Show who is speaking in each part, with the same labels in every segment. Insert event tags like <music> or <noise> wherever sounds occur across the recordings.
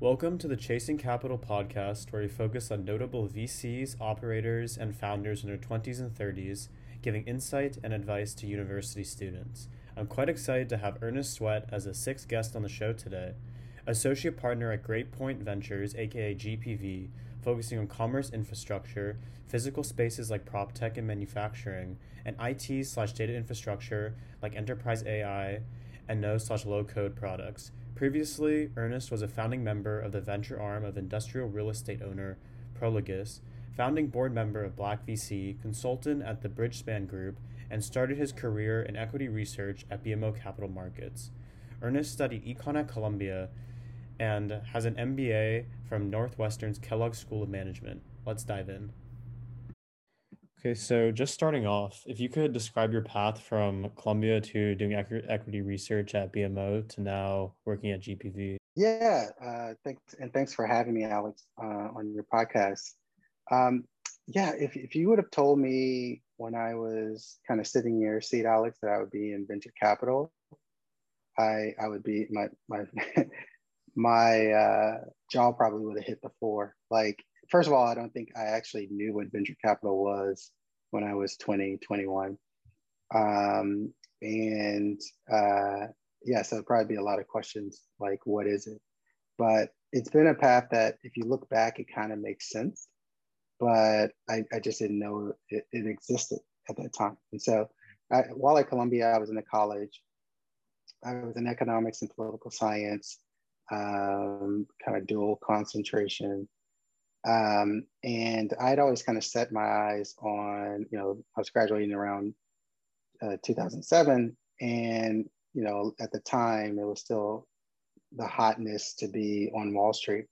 Speaker 1: Welcome to the Chasing Capital podcast, where we focus on notable VCs, operators, and founders in their 20s and 30s, giving insight and advice to university students. I'm quite excited to have Ernest Sweat as a sixth guest on the show today. Associate partner at Great Point Ventures, aka GPV, focusing on commerce infrastructure, physical spaces like prop tech and manufacturing, and IT slash data infrastructure like enterprise AI and no slash low code products. Previously, Ernest was a founding member of the venture arm of industrial real estate owner Prologis, founding board member of BLCK VC, consultant at the Bridgespan Group, and started his career in equity research at BMO Capital Markets. Ernest studied econ at Columbia and has an MBA from Northwestern's Kellogg School of Management. Let's dive in. Okay, so just starting off, if you could describe your path from Columbia to doing equity research at BMO to now working at GPV.
Speaker 2: Yeah, uh, thanks and thanks for having me, Alex, uh, on your podcast. Um, yeah, if if you would have told me when I was kind of sitting in your seat, Alex, that I would be in venture capital, I I would be my my <laughs> my uh, jaw probably would have hit the floor. Like first of all, I don't think I actually knew what venture capital was when I was 20, 21. Um, and uh, yeah, so probably be a lot of questions like, what is it? But it's been a path that if you look back, it kind of makes sense. But I, I just didn't know it, it existed at that time. And so I, while at Columbia, I was in the college. I was in economics and political science, um, kind of dual concentration. Um, and I'd always kind of set my eyes on, you know, I was graduating around uh, 2007. And, you know, at the time, it was still the hotness to be on Wall Street.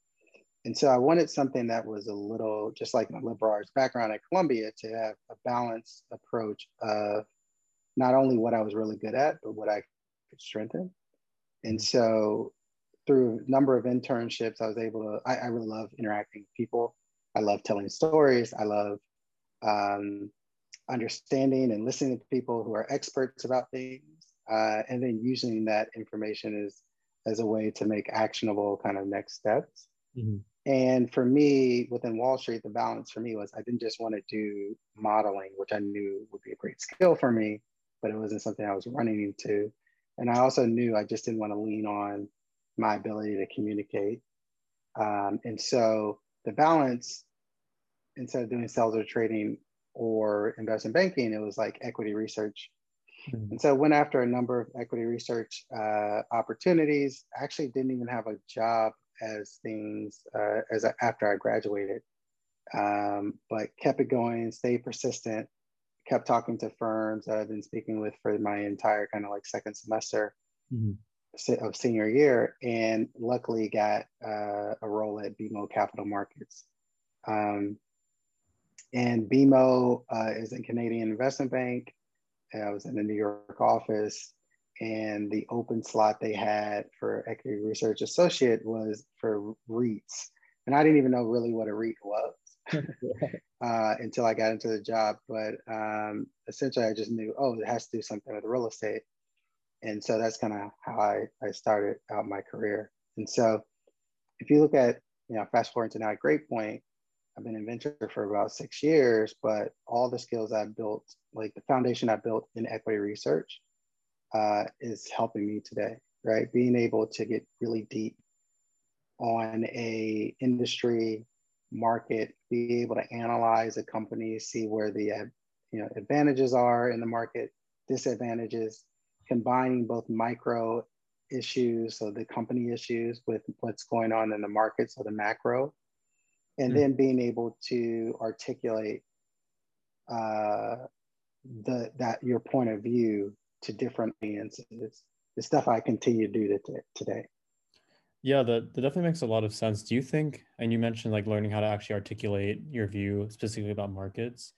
Speaker 2: And so I wanted something that was a little, just like my liberal arts background at Columbia, to have a balanced approach of not only what I was really good at, but what I could strengthen. And so through a number of internships, I was able to, I, I really love interacting with people. I love telling stories. I love um, understanding and listening to people who are experts about things, uh, and then using that information as, as a way to make actionable kind of next steps. Mm-hmm. And for me, within Wall Street, the balance for me was I didn't just want to do modeling, which I knew would be a great skill for me, but it wasn't something I was running into. And I also knew I just didn't want to lean on my ability to communicate. Um, and so the balance, instead of doing sales or trading or investment banking, it was like equity research. Mm-hmm. And so went after a number of equity research uh, opportunities. I actually didn't even have a job as things uh, as I, after I graduated, um, but kept it going, stayed persistent, kept talking to firms I've been speaking with for my entire kind of like second semester. Mm-hmm of senior year, and luckily got uh, a role at BMO Capital Markets. Um, and BMO uh, is a Canadian investment bank. I was in the New York office, and the open slot they had for equity research associate was for REITs. And I didn't even know really what a REIT was <laughs> uh, until I got into the job. But um, essentially, I just knew, oh, it has to do something with real estate and so that's kind of how I, I started out my career. And so if you look at, you know, fast forward to now at Great Point, I've been in venture for about six years, but all the skills I built, like the foundation I built in equity research, uh, is helping me today, right? Being able to get really deep on a industry market, be able to analyze a company, see where the you know advantages are in the market, disadvantages, combining both micro issues, so the company issues with what's going on in the market, so the macro, and mm-hmm. then being able to articulate uh, the that your point of view to different audiences. The stuff I continue to do today.
Speaker 1: Yeah, that, that definitely makes a lot of sense. Do you think, and you mentioned like learning how to actually articulate your view specifically about markets.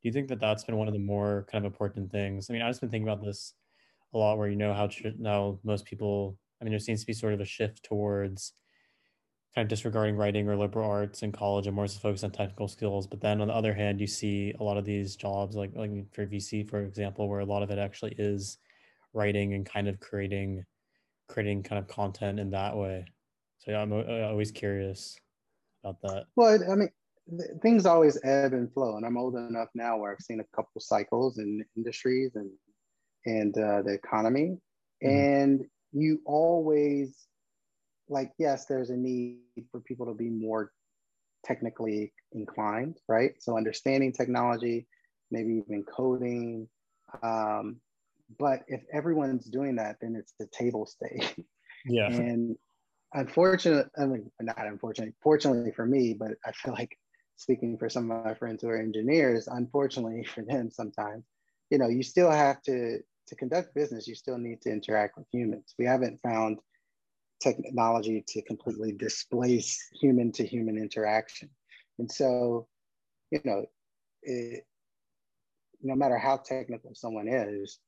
Speaker 1: Do you think that that's been one of the more kind of important things? I mean, I've just been thinking about this a lot where you know how to, now most people i mean there seems to be sort of a shift towards kind of disregarding writing or liberal arts in college and more so focus on technical skills but then on the other hand you see a lot of these jobs like like for vc for example where a lot of it actually is writing and kind of creating creating kind of content in that way So yeah, I'm uh, always curious about that.
Speaker 2: Well, I mean, things always ebb and flow, and I'm old enough now where I've seen a couple cycles in industries and and uh, the economy, mm-hmm. and you always like yes, there's a need for people to be more technically inclined, right? So understanding technology, maybe even coding. Um, but if everyone's doing that, then it's the table stake. <laughs>
Speaker 1: Yeah.
Speaker 2: and unfortunately, I mean, not unfortunately, fortunately for me, but I feel like speaking for some of my friends who are engineers, unfortunately <laughs> for them sometimes, you know, you still have to, to conduct business, you still need to interact with humans. We haven't found technology to completely displace human to human interaction. And so, you know, it, no matter how technical someone is,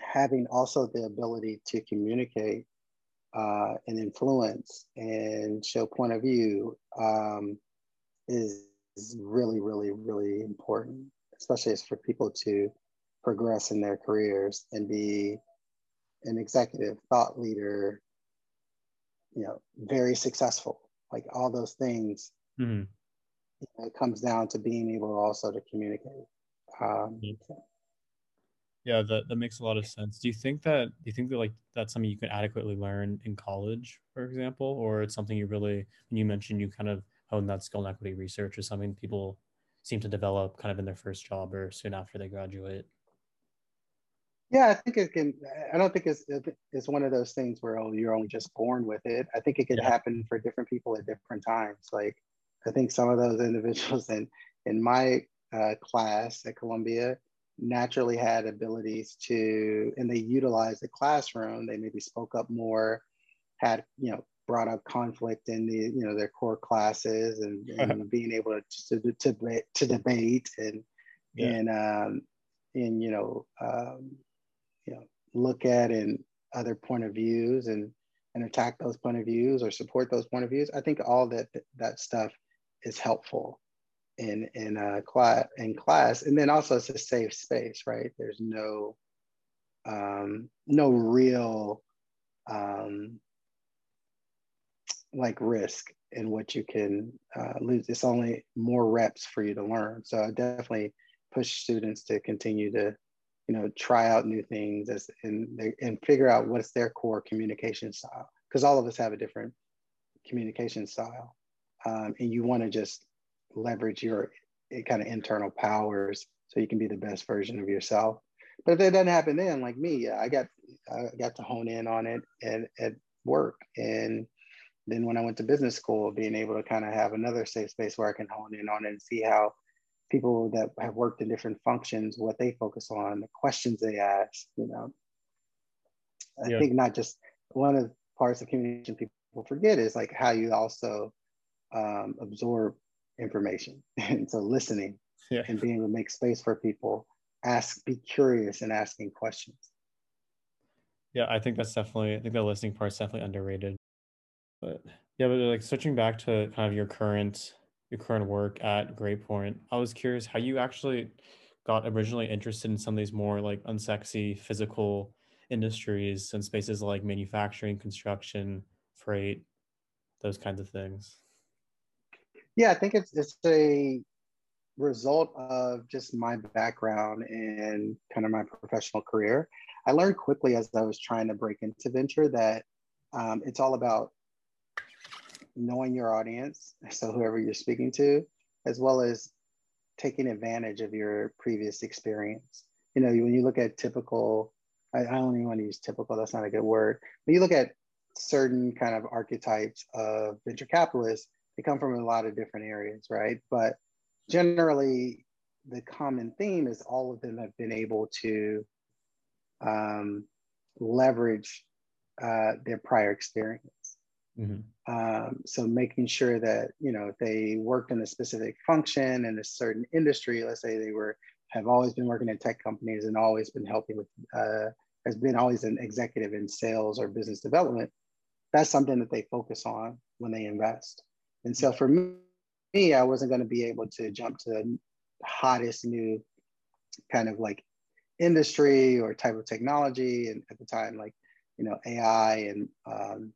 Speaker 2: having also the ability to communicate uh, and influence and show point of view um, is, is really, really, really important, especially as for people to progress in their careers and be an executive thought leader, you know, very successful. Like all those things, mm-hmm. you know, it comes down to being able also to communicate. Um.
Speaker 1: Yeah, that, that makes a lot of sense. Do you think that do you think that like that's something you can adequately learn in college, for example, or it's something you really when you mentioned you kind of hone that skill and equity research or something people seem to develop kind of in their first job or soon after they graduate?
Speaker 2: Yeah, I think it can. I don't think it's it's one of those things where oh you're only just born with it. I think it could yeah. happen for different people at different times. Like I think some of those <laughs> individuals in in my uh, class at Columbia naturally had abilities to, and they utilized the classroom. They maybe spoke up more, had, you know, brought up conflict in the, you know, their core classes and, <laughs> and being able to, to, to, to debate and, yeah. and, um, and, you know, um, you know, look at and other point of views and, and attack those point of views or support those point of views. I think all that, that stuff is helpful in in a class in class. And then also it's a safe space right? There's no um no real um like risk in what you can uh, lose. It's only more reps for you to learn. So i definitely push students to continue to you know try out new things as and and figure out what's their core communication style because all of us have a different communication style um, and you want to just leverage your eh, kind of internal powers so you can be the best version of yourself. But if that doesn't happen then, like me, I got I got to hone in on it at, at work. And then when I went to business school, being able to kind of have another safe space where I can hone in on it and see how people that have worked in different functions, what they focus on, the questions they ask, you know. I yeah. think not just one of the parts of communication people forget is like how you also um, absorb information. <laughs> and so listening yeah. and being able to make space for people, ask, be curious and asking questions.
Speaker 1: Yeah, I think that's definitely, I think the listening part is definitely underrated. But yeah, but like switching back to kind of your current, your current work at Great Point, I was curious how you actually got originally interested in some of these more like unsexy physical industries and spaces like manufacturing, construction, freight, those kinds of things.
Speaker 2: Yeah, I think it's it's a result of just my background and kind of my professional career. I learned quickly as I was trying to break into venture that um, it's all about knowing your audience, so whoever you're speaking to, as well as taking advantage of your previous experience. You know, when you look at typical, I, I don't even want to use typical, that's not a good word. When you look at certain kind of archetypes of venture capitalists, they come from a lot of different areas, right? But generally, the common theme is all of them have been able to um, leverage uh, their prior experience. Mm-hmm. Um, so making sure that you know if they worked in a specific function in a certain industry, let's say they were have always been working in tech companies and always been helping with uh, has been always an executive in sales or business development. That's something that they focus on when they invest. And so for me, I wasn't going to be able to jump to the hottest new kind of like industry or type of technology. And at the time, like, you know, AI and, um,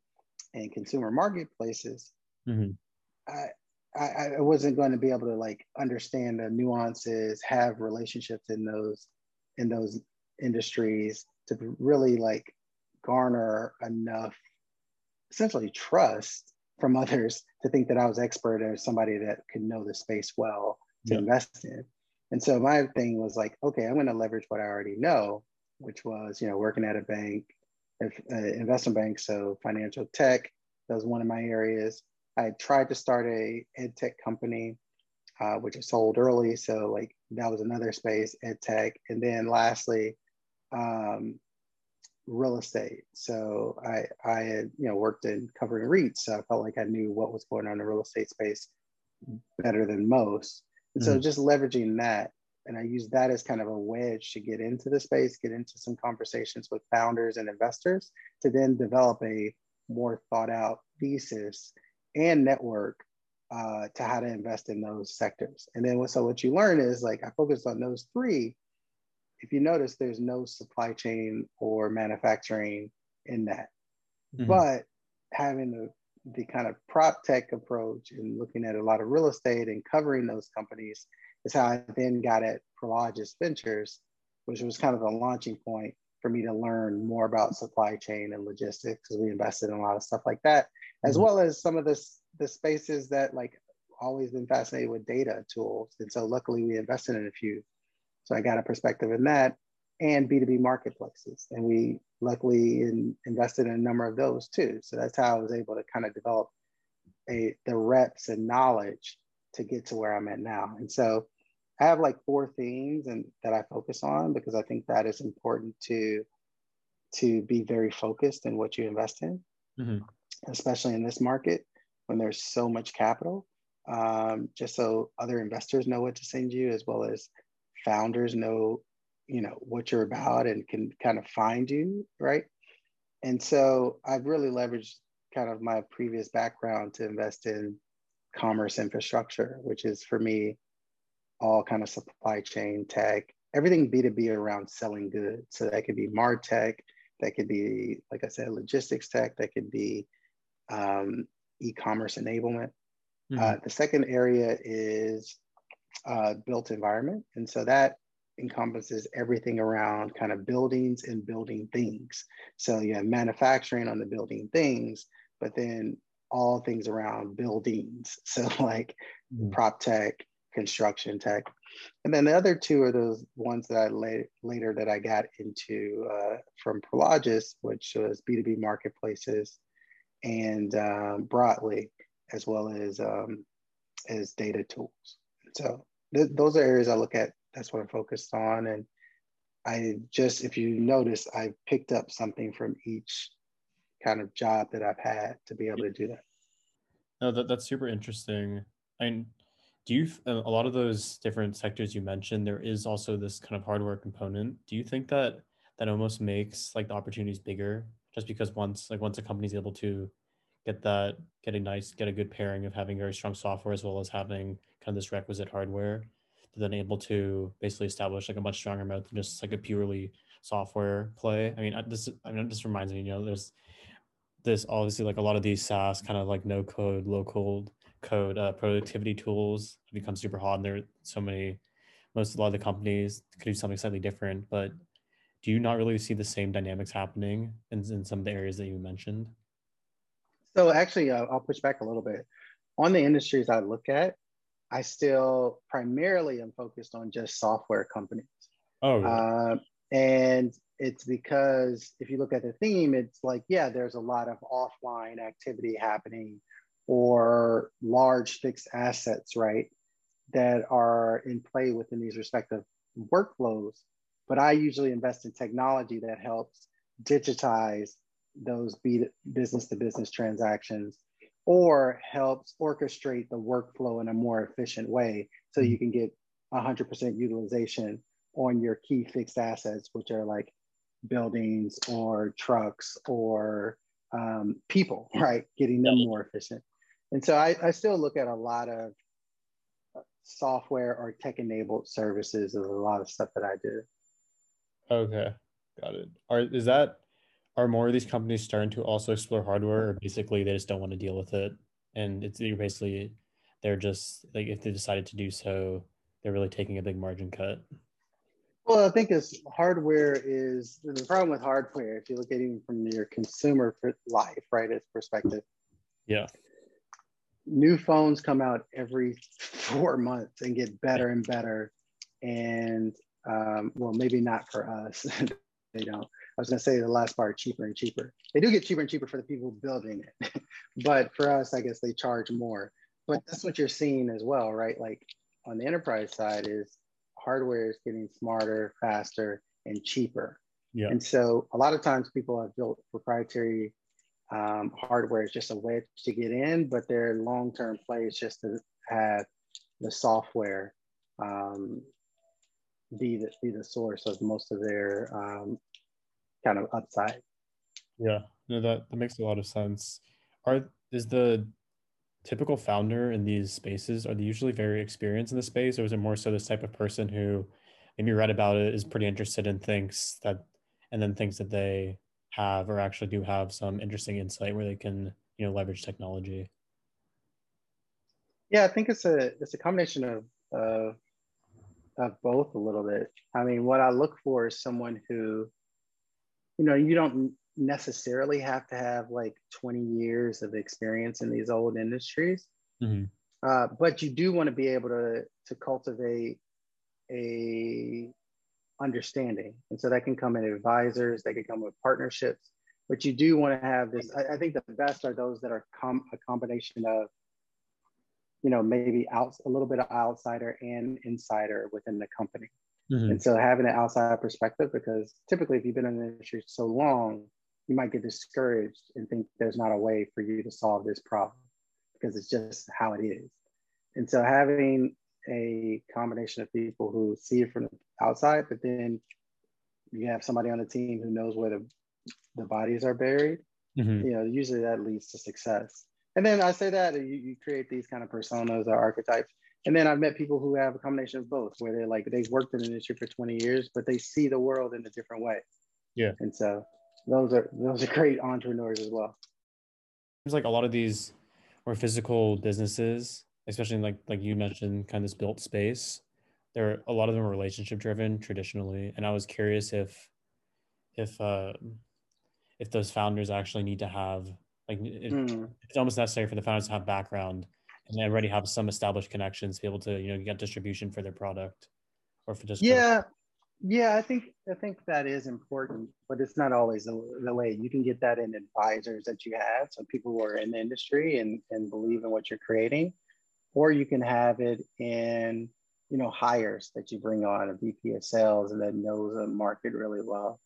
Speaker 2: and consumer marketplaces,
Speaker 1: mm-hmm.
Speaker 2: I, I, I wasn't going to be able to like understand the nuances, have relationships in those in those industries to really like garner enough essentially trust from others to think that I was expert or somebody that could know the space well to yeah. invest in. And so my thing was like, okay, I'm going to leverage what I already know, which was, you know, working at a bank, if, uh, investment bank, so financial tech. That was one of my areas. I tried to start a ed tech company, uh, which was sold early. So like that was another space, ed tech. And then lastly, um, real estate. So I, I had, you know, worked in covering REITs. So I felt like I knew what was going on in the real estate space better than most. And mm-hmm. so just leveraging that, and I use that as kind of a wedge to get into the space, get into some conversations with founders and investors to then develop a more thought out thesis and network uh, to how to invest in those sectors. And then so what you learn is like I focused on those three. If you notice, there's no supply chain or manufacturing in that. Mm-hmm. But having the, the kind of prop tech approach and looking at a lot of real estate and covering those companies is how I then got at Prologis Ventures, which was kind of the launching point for me to learn more about supply chain and logistics because we invested in a lot of stuff like that as mm-hmm. well as some of this the spaces that like always been fascinated with data tools. And so luckily we invested in a few. So I got a perspective in that and B2B marketplaces. And we luckily in, invested in a number of those too. So that's how I was able to kind of develop a the reps and knowledge to get to where I'm at now. And so I have like four themes and that I focus on because I think that is important to to be very focused in what you invest in. Mm-hmm especially in this market when there's so much capital, um, just so other investors know what to send you, as well as founders know, you know, what you're about and can kind of find you, right? And so I've really leveraged kind of my previous background to invest in commerce infrastructure, which is for me all kind of supply chain tech, everything B2B around selling goods. So that could be MarTech, that could be, like I said, logistics tech, that could be um, e-commerce enablement. Mm-hmm. Uh, the second area is uh, built environment. And so that encompasses everything around kind of buildings and building things. So you have manufacturing on the building things, but then all things around buildings. <laughs> So like mm-hmm. prop tech, construction tech. And then the other two are those ones that I la- later that I got into uh, from Prologis, which was B2B marketplaces and um, broadly, as well as um, as data tools. So th- those are areas I look at. That's what I'm focused on, and I just, if you notice, I picked up something from each kind of job that I've had to be able to do that.
Speaker 1: No, that, that's super interesting. And do you, a lot of those different sectors you mentioned, there is also this kind of hardware component. Do you think that that almost makes like the opportunities bigger just because once like once a company's able to get that get a nice get a good pairing of having very strong software as well as having kind of this requisite hardware then able to basically establish like a much stronger moat than just like a purely software play i mean this i mean this reminds me you know there's this obviously like a lot of these SaaS kind of like no code, low code code uh, productivity tools become super hot. And there are so many, most a lot of the companies could do something slightly different. But do you not really see the same dynamics happening in, in some of the areas that you mentioned?
Speaker 2: So actually, uh, I'll push back a little bit. On the industries I look at, I still primarily am focused on just software companies.
Speaker 1: Oh, really?
Speaker 2: uh, and it's because if you look at the theme, it's like, yeah, there's a lot of offline activity happening or large fixed assets, right, that are in play within these respective workflows. But I usually invest in technology that helps digitize those business to business transactions or helps orchestrate the workflow in a more efficient way so you mm-hmm. can get 100% utilization on your key fixed assets, which are like buildings or trucks or um, people, <laughs> right? Getting them more efficient. And so I, I still look at a lot of software or tech enabled services as a lot of stuff that I do.
Speaker 1: Okay, got it. Are is that are more of these companies starting to also explore hardware, or basically they just don't want to deal with it, and it's you're basically they're just like if they decided to do so, they're really taking a big margin cut.
Speaker 2: Well, I think as hardware is the problem with hardware. If you look at it from your consumer life, right, as perspective.
Speaker 1: Yeah.
Speaker 2: New phones come out every four months and get better and better, and um, well, maybe not for us. <laughs> they don't. I was going to say the last part, cheaper and cheaper. They do get cheaper and cheaper for the people building it, <laughs> but for us, I guess they charge more. But that's what you're seeing as well, right? Like on the enterprise side, is hardware is getting smarter, faster, and cheaper.
Speaker 1: Yeah.
Speaker 2: And so a lot of times people have built proprietary um, hardware is just a wedge to get in, but their long-term play is just to have the software um, be the be the source of most of their um, kind of upside.
Speaker 1: Yeah, no, that that makes a lot of sense. Are is the typical founder in these spaces are they usually very experienced in the space, or is it more so this type of person who maybe read about it is pretty interested and thinks that, and then thinks that they have or actually do have some interesting insight where they can you know leverage technology.
Speaker 2: Yeah, I think it's a it's a combination of of, of both a little bit. I mean, what I look for is someone who, you know, you don't necessarily have to have like 20 years of experience in these old industries
Speaker 1: mm-hmm.
Speaker 2: uh, but you do want to be able to to cultivate a understanding and so that can come in advisors that can come with partnerships but you do want to have this I, I think the best are those that are com- a combination of you know maybe out a little bit of outsider and insider within the company mm-hmm. and so having an outside perspective because typically if you've been in the industry so long you might get discouraged and think there's not a way for you to solve this problem because it's just how it is. And so having a combination of people who see it from the outside, but then you have somebody on the team who knows where the, the bodies are buried, mm-hmm. you know, usually that leads to success. And then I say that you, you create these kind of personas or archetypes. And then I've met people who have a combination of both, where they're like, they've worked in the industry for 20 years, but they see the world in a different way.
Speaker 1: Yeah.
Speaker 2: And so those are those are great entrepreneurs as well.
Speaker 1: Seems like a lot of these more physical businesses, especially like like you mentioned, kind of this built space. There a lot of them are relationship driven traditionally, and I was curious if if uh, if those founders actually need to have like it, mm. it's almost necessary for the founders to have background and they already have some established connections to be able to you know get distribution for their product or for just
Speaker 2: yeah yeah, I think I think that is important, but it's not always the, the, way. You can get that in advisors that you have, so people who are in the industry and, and believe in what you're creating, or you can have it in you know hires that you bring on a VP of sales and that knows the market really well.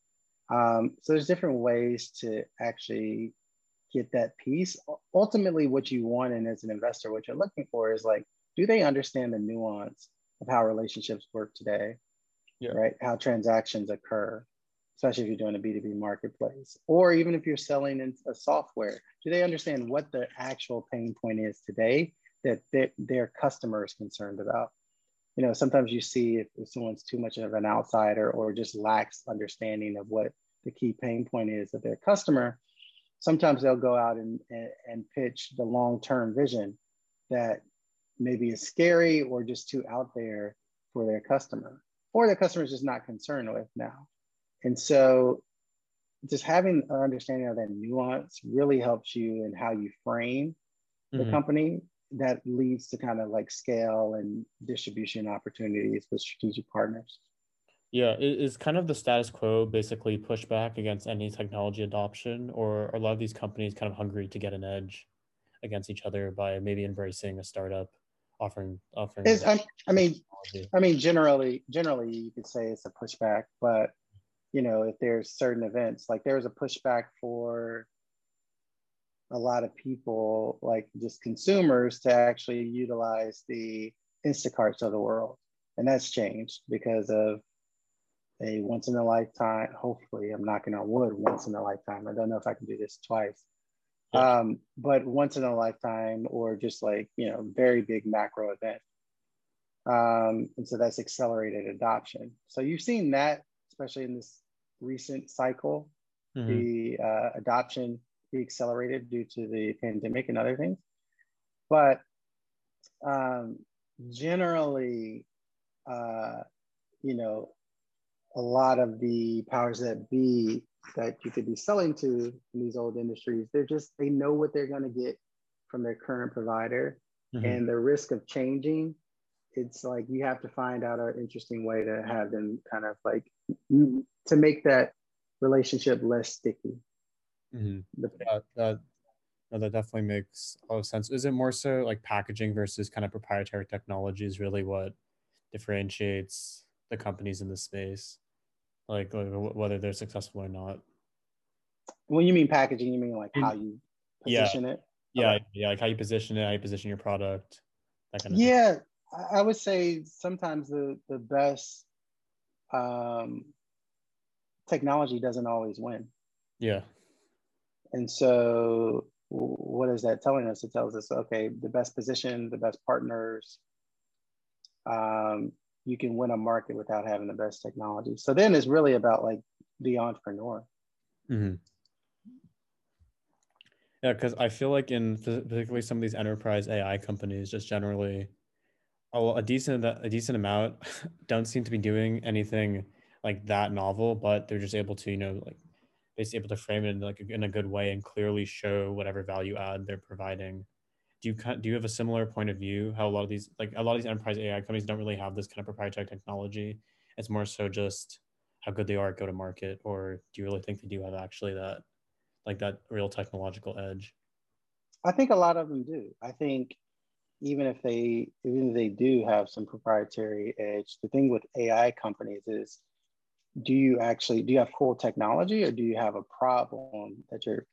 Speaker 2: Um, so there's different ways to actually get that piece. Ultimately, what you want, and as an investor, what you're looking for is like, do they understand the nuance of how relationships work today?
Speaker 1: Yeah.
Speaker 2: right? How transactions occur, especially if you're doing a B2B marketplace, or even if you're selling in a software. Do they understand what the actual pain point is today that their, their customer is concerned about? You know, sometimes you see if, if someone's too much of an outsider or just lacks understanding of what the key pain point is of their customer, sometimes they'll go out and, and, and pitch the long-term vision that maybe is scary or just too out there for their customer or the customer is just not concerned with now. And so just having an understanding of that nuance really helps you in how you frame the mm-hmm. company that leads to kind of like scale and distribution opportunities with strategic partners.
Speaker 1: Yeah, is kind of the status quo basically pushback against any technology adoption, or are a lot of these companies kind of hungry to get an edge against each other by maybe embracing a startup offering offering
Speaker 2: I mean i mean generally generally you could say it's a pushback but you know if there's certain events like there was a pushback for a lot of people like just consumers to actually utilize the instacarts of the world. And that's changed because of a once in a lifetime hopefully i'm knocking on wood once in a lifetime. I don't know if i can do this twice um, but once in a lifetime or just like you know very big macro event um, and so that's accelerated adoption so you've seen that especially in this recent cycle mm-hmm. the uh, adoption be accelerated due to the pandemic and other things. But um, generally, uh, you know, a lot of the powers that be that you could be selling to in these old industries, they're just, they know what they're going to get from their current provider. Mm-hmm. And the risk of changing, it's like you have to find out an interesting way to have them kind of like to make that relationship less sticky.
Speaker 1: Mm-hmm. That, that, no, that definitely makes a lot of sense. Is it more so like packaging versus kind of proprietary technology is really what differentiates the companies in the space, like, like whether they're successful or not?
Speaker 2: When you mean packaging, you mean like how you position
Speaker 1: yeah.
Speaker 2: it?
Speaker 1: Yeah, okay. yeah, like how you position it, how you position your product,
Speaker 2: that kind of yeah. Thing. I would say sometimes the the best um, technology doesn't always win.
Speaker 1: Yeah.
Speaker 2: And so, what is that telling us? It tells us, okay, the best position, the best partners. Um, you can win a market without having the best technology. So then it's really about like the entrepreneur.
Speaker 1: Mm-hmm. Yeah, because I feel like in particularly some of these enterprise AI companies, just generally, a, a decent a decent amount <laughs> don't seem to be doing anything like that novel, but they're just able to you know like basically able to frame it in like in a good way and clearly show whatever value add they're providing. Do you do you have a similar point of view? How a lot of these like a lot of these enterprise AI companies don't really have this kind of proprietary technology. It's more so just how good they are at go to market, or do you really think they do have actually that like that real technological edge?
Speaker 2: I think a lot of them do. I think even if they even if they do have some proprietary edge, the thing with AI companies is do you actually do you have cool technology or do you have a problem that you're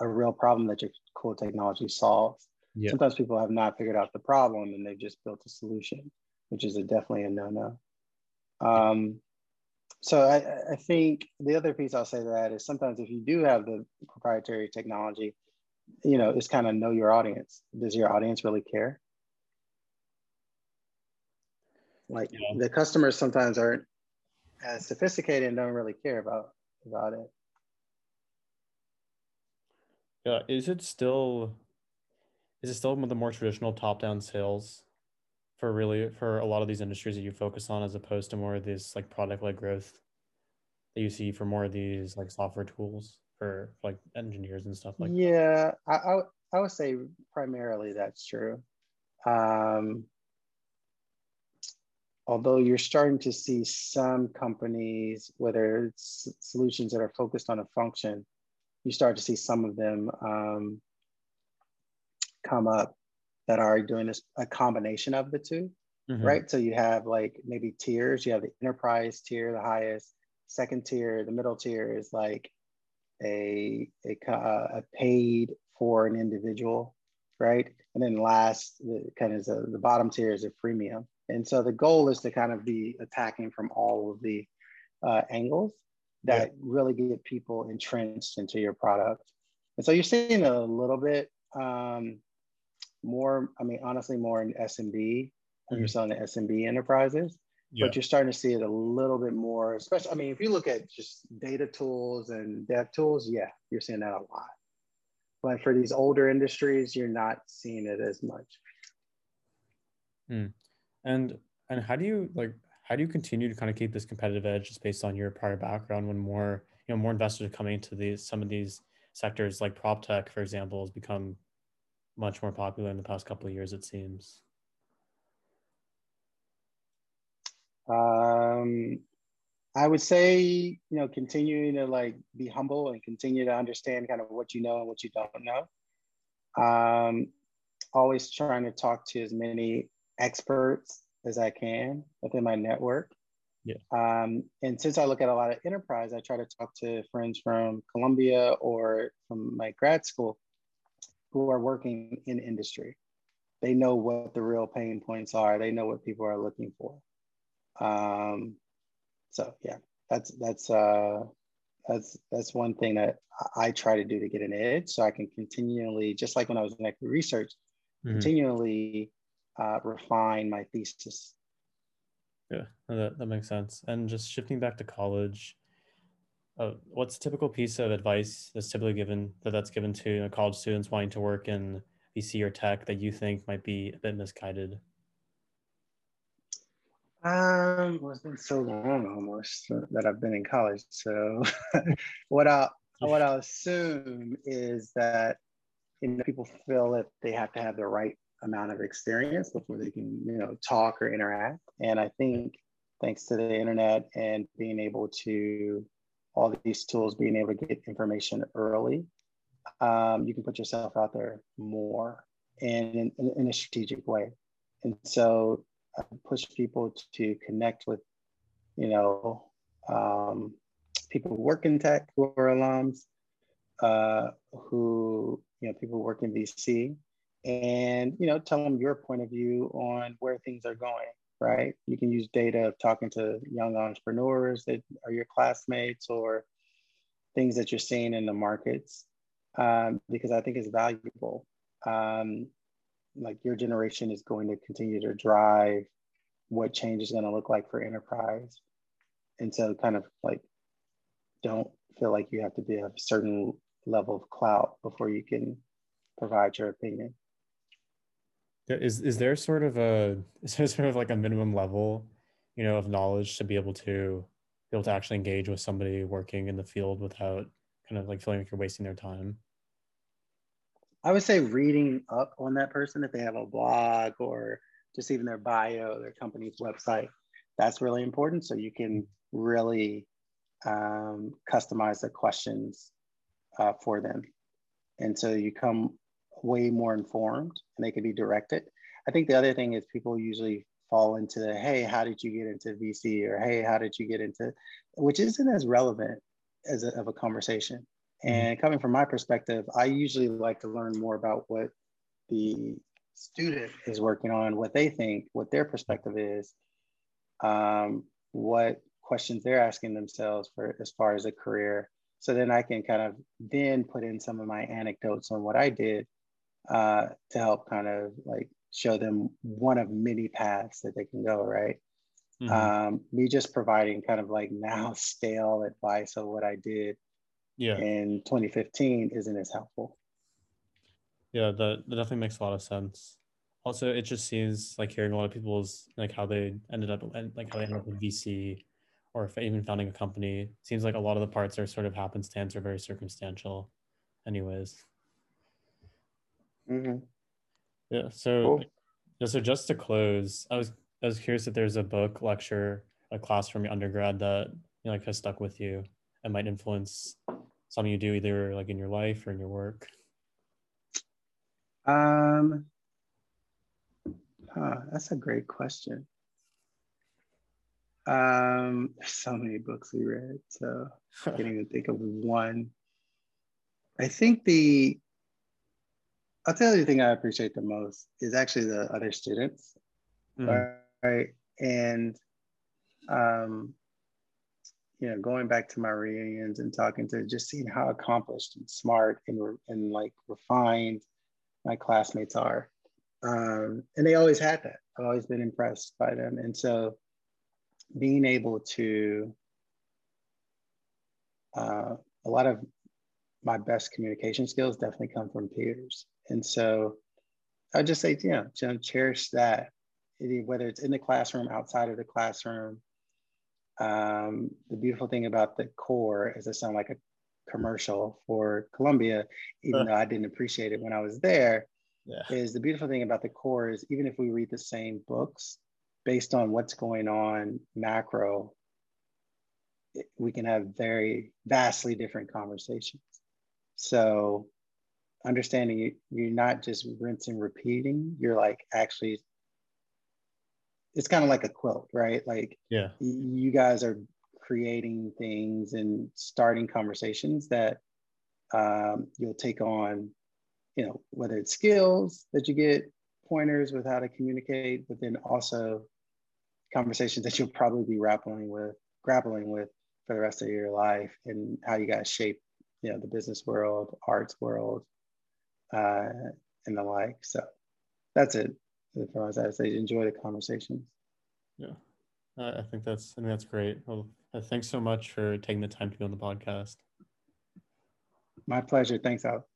Speaker 2: a real problem that your cool technology solves? Yeah. Sometimes people have not figured out the problem and they've just built a solution, which is a, definitely a no-no. Um, so I, I think the other piece I'll say to that is sometimes if you do have the proprietary technology, you know, it's kind of know your audience. Does your audience really care? Like yeah. the customers sometimes aren't as sophisticated and don't really care about about it.
Speaker 1: Yeah, is it still is it still one of the more traditional top-down sales for really for a lot of these industries that you focus on as opposed to more of this like product-led growth that you see for more of these like software tools for like engineers and stuff like that?
Speaker 2: yeah I, I, I would say primarily that's true um, although you're starting to see some companies whether it's solutions that are focused on a function you start to see some of them um, come up that are doing this a combination of the 2 mm-hmm. right? So you have like maybe tiers. You have the enterprise tier, the highest. Second tier, the middle tier is like a a, a paid for an individual, right? And then last, the kind of the, the bottom tier is a freemium. And so the goal is to kind of be attacking from all of the uh, angles that yeah. really get people entrenched into your product. And so you're seeing a little bit um, more, I mean, honestly, more in SMB when mm-hmm. you're selling to SMB enterprises. Yeah. But you're starting to see it a little bit more, especially. I mean, if you look at just data tools and dev tools, yeah, you're seeing that a lot. But for these older industries, you're not seeing it as much.
Speaker 1: Hmm. And and how do you like how do you continue to kind of keep this competitive edge just based on your prior background when more you know more investors are coming into these some of these sectors like prop tech, for example, has become much more popular in the past couple of years, it seems?
Speaker 2: Um, I would say, you know, continuing to like be humble and continue to understand kind of what you know and what you don't know. Um, always trying to talk to as many experts as I can within my network.
Speaker 1: Yeah.
Speaker 2: Um, and since I look at a lot of enterprise, I try to talk to friends from Columbia or from my grad school who are working in industry. They know what the real pain points are. They know what people are looking for. Um, so yeah, that's that's uh, that's that's one thing that I try to do to get an edge, so I can continually, just like when I was in equity research, mm-hmm. continually uh, refine my thesis.
Speaker 1: Yeah, that, that makes sense. And just shifting back to college, uh, what's a typical piece of advice that's typically given that that's given to you know, college students wanting to work in VC or tech that you think might be a bit misguided?
Speaker 2: Um, well, it's been so long almost that I've been in college. So, <laughs> what I what I'll assume is that you know people feel that they have to have the right amount of experience before they can you know talk or interact. And I think thanks to the internet and being able to all these tools, being able to get information early, um, you can put yourself out there more and in, in, in a strategic way. And so I push people to connect with, you know, um, people who work in tech who are alums, uh, who, you know, people who work in VC, and, you know, tell them your point of view on where things are going, right? You can use data of talking to young entrepreneurs that are your classmates or things that you're seeing in the markets, um, because I think it's valuable. Um, like your generation is going to continue to drive what change is going to look like for enterprise. And so kind of like don't feel like you have to be a certain level of clout before you can provide your opinion.
Speaker 1: Is is there sort of a <laughs> is there sort of like a minimum level, you know, of knowledge to be able to be able to actually engage with somebody working in the field without kind of like feeling like you're wasting their time?
Speaker 2: I would say reading up on that person if they have a blog or just even their bio, their company's website. That's really important. So you can really um, customize the questions uh, for them. And so you come way more informed and they can be directed. I think the other thing is people usually fall into the, hey, how did you get into VC? Or hey, how did you get into, which isn't as relevant as a, of a conversation. Mm-hmm. And coming from my perspective, I usually like to learn more about what the student is working on, what they think, what their perspective is, um, what questions they're asking themselves for as far as a career. So then I can kind of then put in some of my anecdotes on what I did uh, to help kind of like show them one of many paths that they can go, right? Mm-hmm. Um, me just providing kind of like now <laughs> stale advice of what I did yeah. in 2015 isn't as helpful.
Speaker 1: Yeah, that, that definitely makes a lot of sense. Also, it just seems like hearing a lot of people's like how they ended up like how they ended up with VC or even founding a company. seems like a lot of the parts are sort of happenstance or very circumstantial, anyways. Mm-hmm. Yeah. So, cool. yeah, so just to close, I was I was curious if there's a book, lecture, a class from your undergrad that you know, like has stuck with you and might influence something you do either like in your life or in your work?
Speaker 2: Um, huh, that's a great question. Um, so many books we read, so I can't even think of one. I think the I'll tell you the thing I appreciate the most is actually the other students, mm. right? And um, you know, going back to my reunions and talking to just seeing how accomplished and smart and, and like refined my classmates are. Um, and they always had that. I've always been impressed by them. And so being able to, uh, a lot of my best communication skills definitely come from peers. And so I just say, you know, cherish that, whether it's in the classroom, outside of the classroom, um, the beautiful thing about the core is it sound like a commercial for Columbia, even though I didn't appreciate it when I was there. Yeah. Is the beautiful thing about the core is even if we read the same books, based on what's going on macro, we can have very vastly different conversations. So understanding you're not just rinsing repeating, you're like actually it's kind of like a quilt, right? Like
Speaker 1: yeah,
Speaker 2: you guys are creating things and starting conversations that um, you'll take on, you know, whether it's skills that you get pointers with how to communicate, but then also conversations that you'll probably be grappling with, grappling with for the rest of your life and how you guys shape, you know, the business world, arts world, uh, and the like. So that's it for us. I say enjoy the conversations.
Speaker 1: Yeah, I think that's I think that's great. Well, Uh, thanks so much for taking the time to be on the podcast.
Speaker 2: My pleasure. Thanks, Alex.